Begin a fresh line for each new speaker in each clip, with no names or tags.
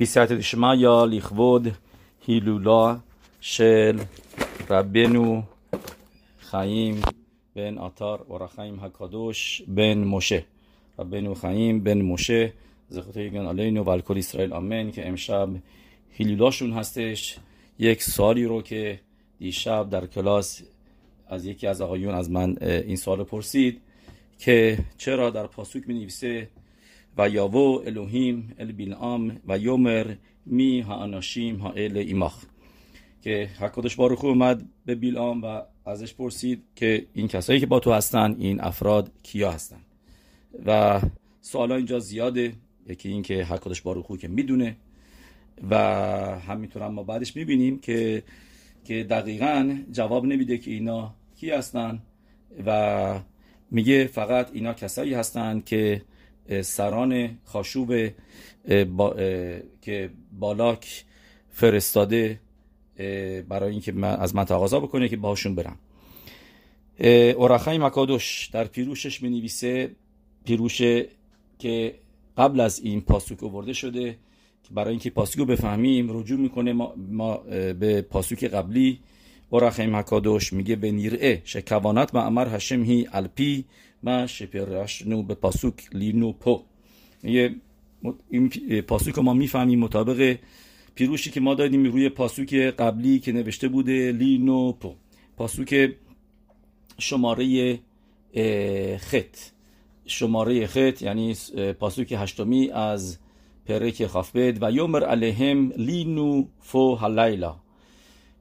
בסייעתא דשמיא לכבוד הילולה של רבנו חיים בן עטר אור החיים הקדוש בן משה. רבנו חיים בן משה, זכותו יגן עלינו ועל כל ישראל אמן, כי امشب هیلولاشون هستش یک سوالی رو که دیشب در کلاس از یکی از آقایون از من این سوال پرسید که چرا در پاسوک می نویسه و یاوو الوهیم ال بلعام و یومر می ها اناشیم ها ال ایماخ. که حکادش باروخو اومد به بیلام و ازش پرسید که این کسایی که با تو هستن این افراد کیا هستن؟ و سوالا اینجا زیاده یکی این که حکادش باروخو که می‌دونه. و همینطور ما بعدش می‌بینیم که که دقیقا جواب نمیده که اینا کی هستن و میگه فقط اینا کسایی هستن که سران خاشوب با که بالاک فرستاده برای اینکه از من تقاضا بکنه که باهاشون برم. اورخای مکادوش در پیروشش می نویسه پیروشه که قبل از این پاسوک ورده شده که برای اینکه پاسوک رو بفهمیم رجوع می‌کنه ما, ما به پاسوک قبلی نیرعه شکوانت و امر هشم هی الپی ما شپرشنو به پاسوک لینو پو میگه این پاسوک ما می‌فهمیم مطابق پیروشی که ما دادیم روی پاسوک قبلی که نوشته بوده لینو پو پاسوک شماره خط شماره خط یعنی پاسوک هشتمی از پرک خافبد و یومر علیهم لینو فو هلیلا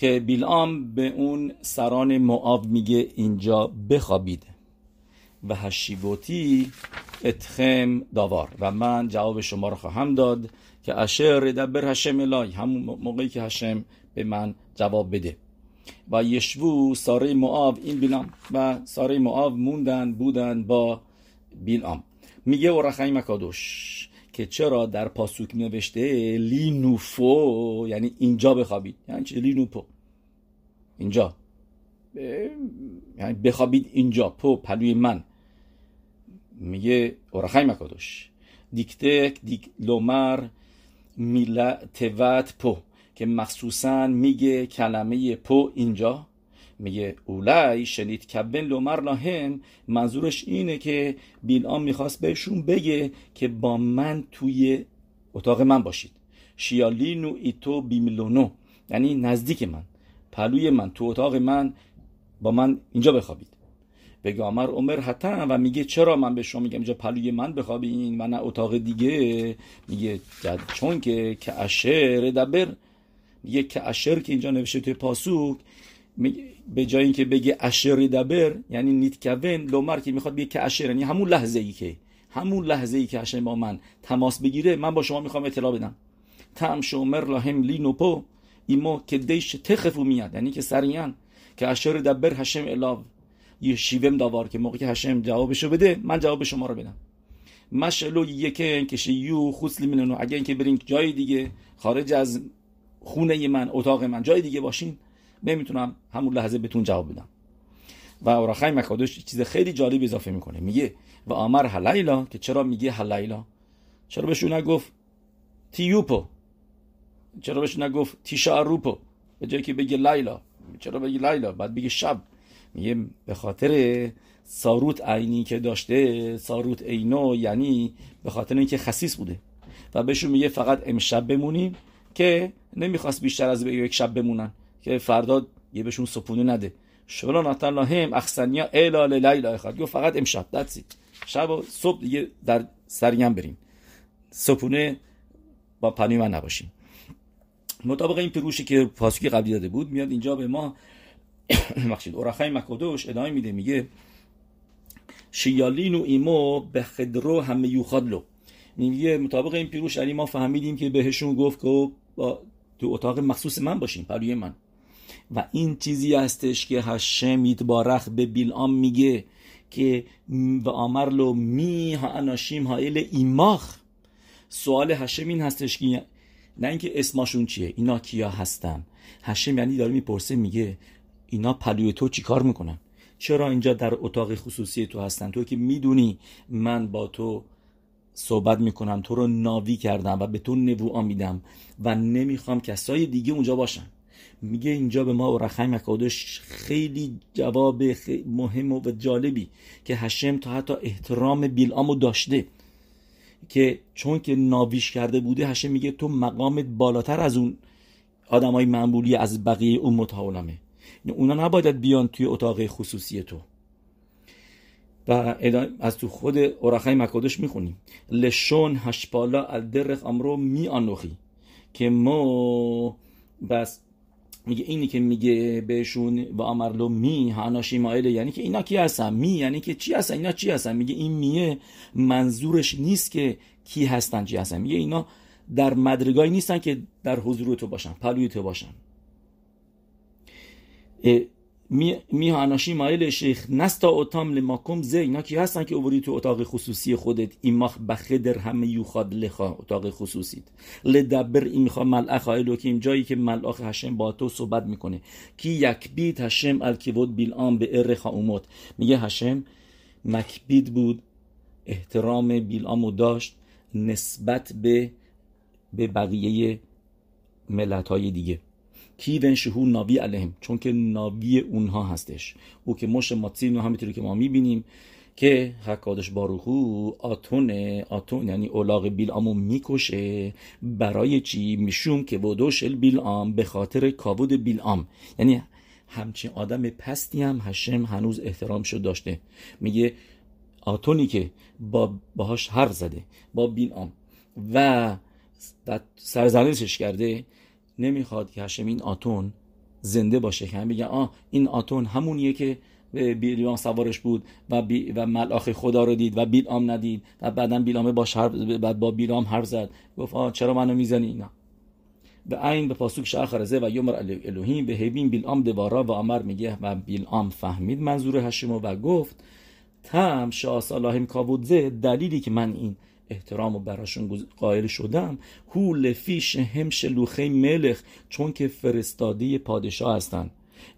که بیلام به اون سران معاب میگه اینجا بخوابید. و هشیبوتی اتخم داوار. و من جواب شما رو خواهم داد که اشر دبر هشم الهی همون موقعی که هشم به من جواب بده. و یشوو ساره معاو این بیلام و ساره معاو موندن بودن با بیلام میگه و رخیم مکادوش که چرا در پاسوک نوشته لینوفو یعنی اینجا بخوابید. یعنی چه لینوپو. اینجا. یعنی بخوابید اینجا. پو پلوی من. میگه اورخای مکادوش. دیکتک دیک لومر میلا توت پو. که مخصوصا میگه کلمه پو اینجا. میگه اولای شنید کبن لومر لاهم منظورش اینه که بیلام می‌خواست بهشون بگه که با من توی اتاق من باشید. شیالینو ایتو بیملونو یعنی نزدیک من پلوی من تو اتاق من با من اینجا بخوابید. بگه آمر عمر حتن و میگه چرا من به شما میگم اینجا پلوی من بخوابین نه اتاق دیگه؟ میگه چون که که اشر دبر. میگه که اشر که اینجا نوشته توی پاسوک به جای اینکه بگه اشر دبر یعنی نیت کون لومر که می‌خواد بگه که اشر یعنی همون لحظه ای که همون لحظه ای که اشر با من تماس بگیره من با شما می‌خوام اطلاع بدم. تم شومر لاهم لی نوپو ایما که دیش تخفو میاد یعنی که سریعا که اشر دبر هشم الاو یه شیوم داوار که موقعی که هشم جوابشو بده من جواب شما رو بدم. مشلو یکن که شیو خصلی منو اگه اینکه برین جای دیگه خارج از خونه من اتاق من جای دیگه باشین. نمی‌تونم همون لحظه بهتون جواب بدم. و اورخای مکادوش چیز خیلی جالب اضافه می‌کنه. میگه و آمر هلیلا که چرا میگه هلیلا چرا بهشون نگفت تیوپو؟ چرا بهش نگفت تیشا روپو به جایی که بگه لیلا. چرا بگه لیلا؟ بعد بگه شب. میگه به خاطر ساروت عینی که داشته ساروت عینو یعنی به خاطر اینکه خصیص بوده. و بهشون میگه فقط امشب بمونیم که نمی‌خواست بیشتر از یک شب بمونن. که فردا یه بهشون سپونه نده. شغلا نتن هم اخسنیا الا لیلا خواهد گفت فقط امشب دتسی شب و صبح دیگه در سریم بریم. سپونه با پنی من نباشیم. مطابق این پیروشی که پاسوکی قبلی داده بود میاد اینجا به ما بخشید اورخای مکادوش ادامه میده میگه شیالین و ایمو به خدرو همه یوخادلو. میگه مطابق این پیروش علی ما فهمیدیم که بهشون گفت که با تو اتاق مخصوص من باشین پروی من. و این چیزی هستش که هشم یتبارخ به بیلام میگه که و آمرلو می ها اناشیم ها ایماخ. سوال هشم این هستش که نه اینکه اسمشون چیه اینا کیا هستن؟ هشم یعنی داره می‌پرسه میگه اینا پلوی تو چی کار می‌کنن؟ چرا اینجا در اتاق خصوصی تو هستن؟ تو که می‌دونی من با تو صحبت می‌کنم تو رو ناوی کردم و به تو نبوعا میدم و نمی‌خوام کسای دیگه اونجا باشن. میگه اینجا به ما و رخیم مکادش خیلی جواب مهم و جالبی که هشم تا حتی احترام بیلامو داشته. که چون که ناویش کرده بوده هشم میگه تو مقامت بالاتر از اون آدمای معمولی از بقیه امت عالمه اونا نباید بیان توی اتاق خصوصی تو. و از تو خود اورخای مکادش می‌خونیم. لشون هشپالا الدرخ امرو می آنوخی که ما بس میگه اینی که میگه بهشون و امرلو می هاناشی مایله یعنی که اینا کی هستن؟ می یعنی که چی هستن؟ اینا چی هستن؟ میگه این میه منظورش نیست که کی هستن چی هستن. میگه اینا در مدرگاهی نیستن که در حضور تو باشن پلوی تو باشن. می اناشی مایل شیخ نستا اوتام لماکم زه. اینا کی هستن که اووری تو اتاق خصوصی خودت؟ این مخ بخدر همه یوخاد لخا اتاق خصوصیت. لدبر این میخوا ملعخ الوکیم جایی که ملعخ هشم با تو صحبت می‌کنه. کی یک بیت هشم الکیود بیلام به ار اومت میگه هشم مکبید بود. احترام بیلامو داشت نسبت به به بقیه ملت های دیگه. کیون شهو ناوی علیهم چون که ناوی اونها هستش او که مش ماتسین رو همینطوری که ما می‌بینیم که حکادش باروخو آتون آتون یعنی اولاغ بیلامو می‌کشه برای چی می‌شوم که بودوش بیلام به خاطر کابود بیلام یعنی همچین آدم پستی هم هشم هنوز احترامشو داشته میگه آتونی که با باهاش حرف زده با بیلام و سرزنشش کرده نمی‌خواد که هشم این آتون زنده باشه. که هم بگن آه این آتون همونیه که بیلام سوارش بود و, بی و ملاخ خدا رو دید و بیلام ندید و بعدا بیلام باش بعد با بیلام حرف زد. گفت آه چرا منو می‌زنی اینا؟ به این به پاسوک شخرزه و یومر الوهیم به هیبین بیلام دوارا و امر میگه و بیلام فهمید منظور هشمو و گفت تم شاس اللهم کابودزه دلیلی که من این احترام و براشون قائل شدم. هو لفیش هم شلوخه ملخ چون که فرستاده پادشاه هستن.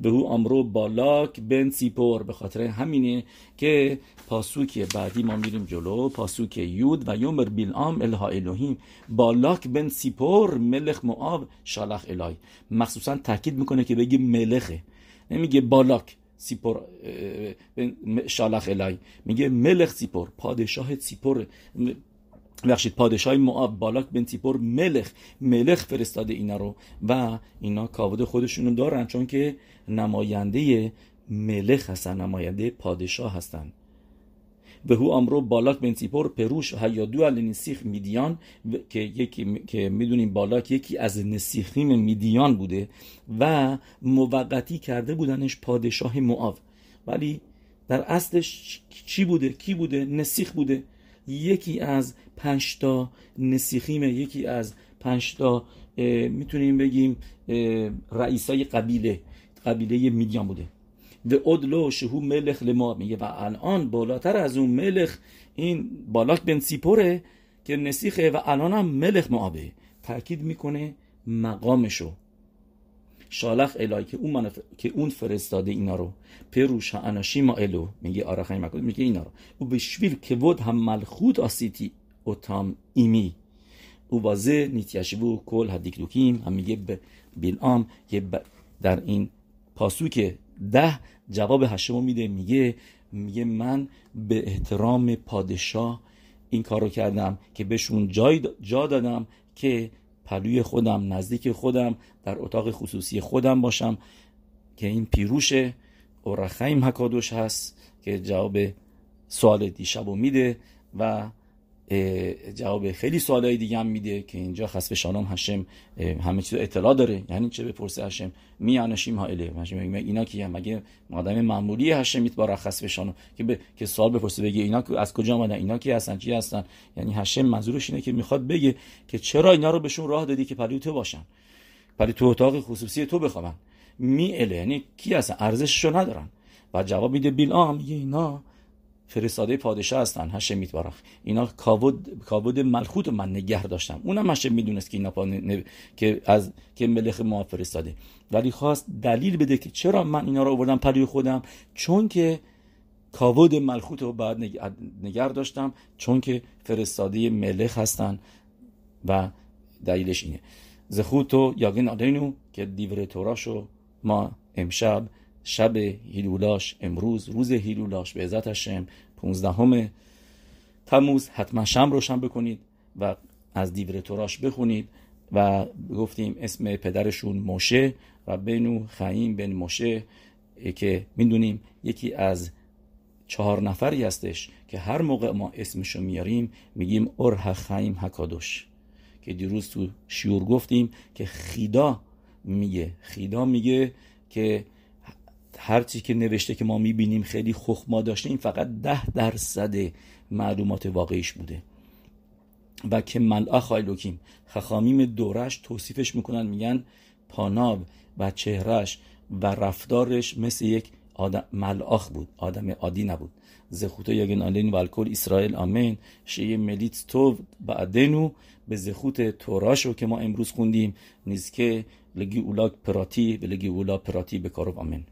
به هو امرو بالاک بن سیپور به خاطر همینه که پاسوک بعدی ما میریم جلو پاسوک یود و یومر بیلام الها الوهیم בלק בן ציפור מלך מואב שלח אלי. مخصوصا تاکید می‌کنه که بگی מלך ه. نمیگه בלק ציפור שלח אלי. میگه מלך ציפור پادشاه سیپور. بخشید پادشاه معاب בלק בן ציפור מלך מלך فرستاده اینا رو و اینا כבוד خودشونو دارن چون که نماینده מלך هستن نماینده پادشاه هستن. به هو امرو بالاک بن تیپور پروش هیادو ال نسیخ میدیان که یکی که می‌دونیم بالاک یکی از نسیخیم میدیان بوده و موقتی کرده بودنش پادشاه معاب ولی در اصلش چی بوده؟ کی بوده؟ نسیخ بوده. یکی از پنج تا نسیخیمه یکی از پنج تا می‌تونیم بگیم رئیسای قبیله قبیله میدیان بوده. و ادلو شهو ملخ لما میگه و الان بالاتر از اون ملخ این بالاک بن سیپوره که نسیخه و الان هم ملخ معابه. تاکید می‌کنه مقامشو. شالخ الهی که اون, که اون فرستاده اینا رو. پروش اناشی ما الو. میگه آرخای مکود میگه اینا رو. او به شویل که ود هم ملخوت آسیتی اوتام ایمی. او بازه نیتیشبو کل هدیک دوکیم هم میگه به بیلام که در این پاسوک ده جواب هشمو میده. میگه میگه من به احترام پادشاه این کارو کردم که بهشون جای جا دادم که پلوی خودم نزدیک خودم در اتاق خصوصی خودم باشم که این پیروش اورخیم حکادوش هست که جواب سوال دیشب میده و جواب خیلی سوالای دیگه هم میده که اینجا خسف شانم هشم همه چیز اطلاع داره. یعنی چه بپرسه هشم؟ می انشیم ها اله اینا که مگه آدم معمولی هشم میت بارا خسف شانم؟ که ب... که سوال بپرسه بگه اینا از کجا آمدن اینا کی هستن؟ چی هستن؟ یعنی هشم منظورش اینه که می‌خواد بگه که چرا اینا رو بهشون راه دادی که پلی تو باشن؟ پلی تو اتاق خصوصی تو بخوابن. می یعنی کی هستن؟ ارزششو ندارن. و جواب میده بیلام میگه اینا فرستاده پادشاه هستن هشم میتبارخ اینا کاود کاود ملخوت من نگه داشتم. اونم هشم می‌دونست که اینا پا که از که ملخ ما فرستاده. ولی خواست دلیل بده که چرا من اینا رو آوردم پلوی خودم؟ چون که کاود ملخوت رو باید نگر داشتم چون که فرستاده ملخ هستن و دلیلش اینه. زخوتو یاگن آدینو که دیور توراشو ما امشب شب هیلولاش امروز روز هیلولاش به عزت هشم 15 تموز. حتما شم روشن بکنید و از دیور توراش بخونید و گفتیم اسم پدرشون موشه و بنو خیم بن موشه که می‌دونیم یکی از چهار نفری هستش که هر موقع ما اسمشو میاریم میگیم ارح خیم هکادوش که دیروز تو شیور گفتیم که خیدا میگه خیدا میگه که هرچی که نوشته که ما می‌بینیم خیلی خخما داشته این فقط ده درصد معلومات واقعیش بوده. و که ملعا لوکیم خخامیم دورش توصیفش می‌کنن میگن پاناب و چهرش و رفتارش مثل یک آدم ملعاخ بود آدم عادی نبود. زخوتو یگن آلین و الکل اسرائیل آمین. شیه ملیت تو بعدنو به زخوت توراشو که ما امروز خوندیم نیز که لگی اولا پراتی و لگی اولا پراتی به کارو آمین.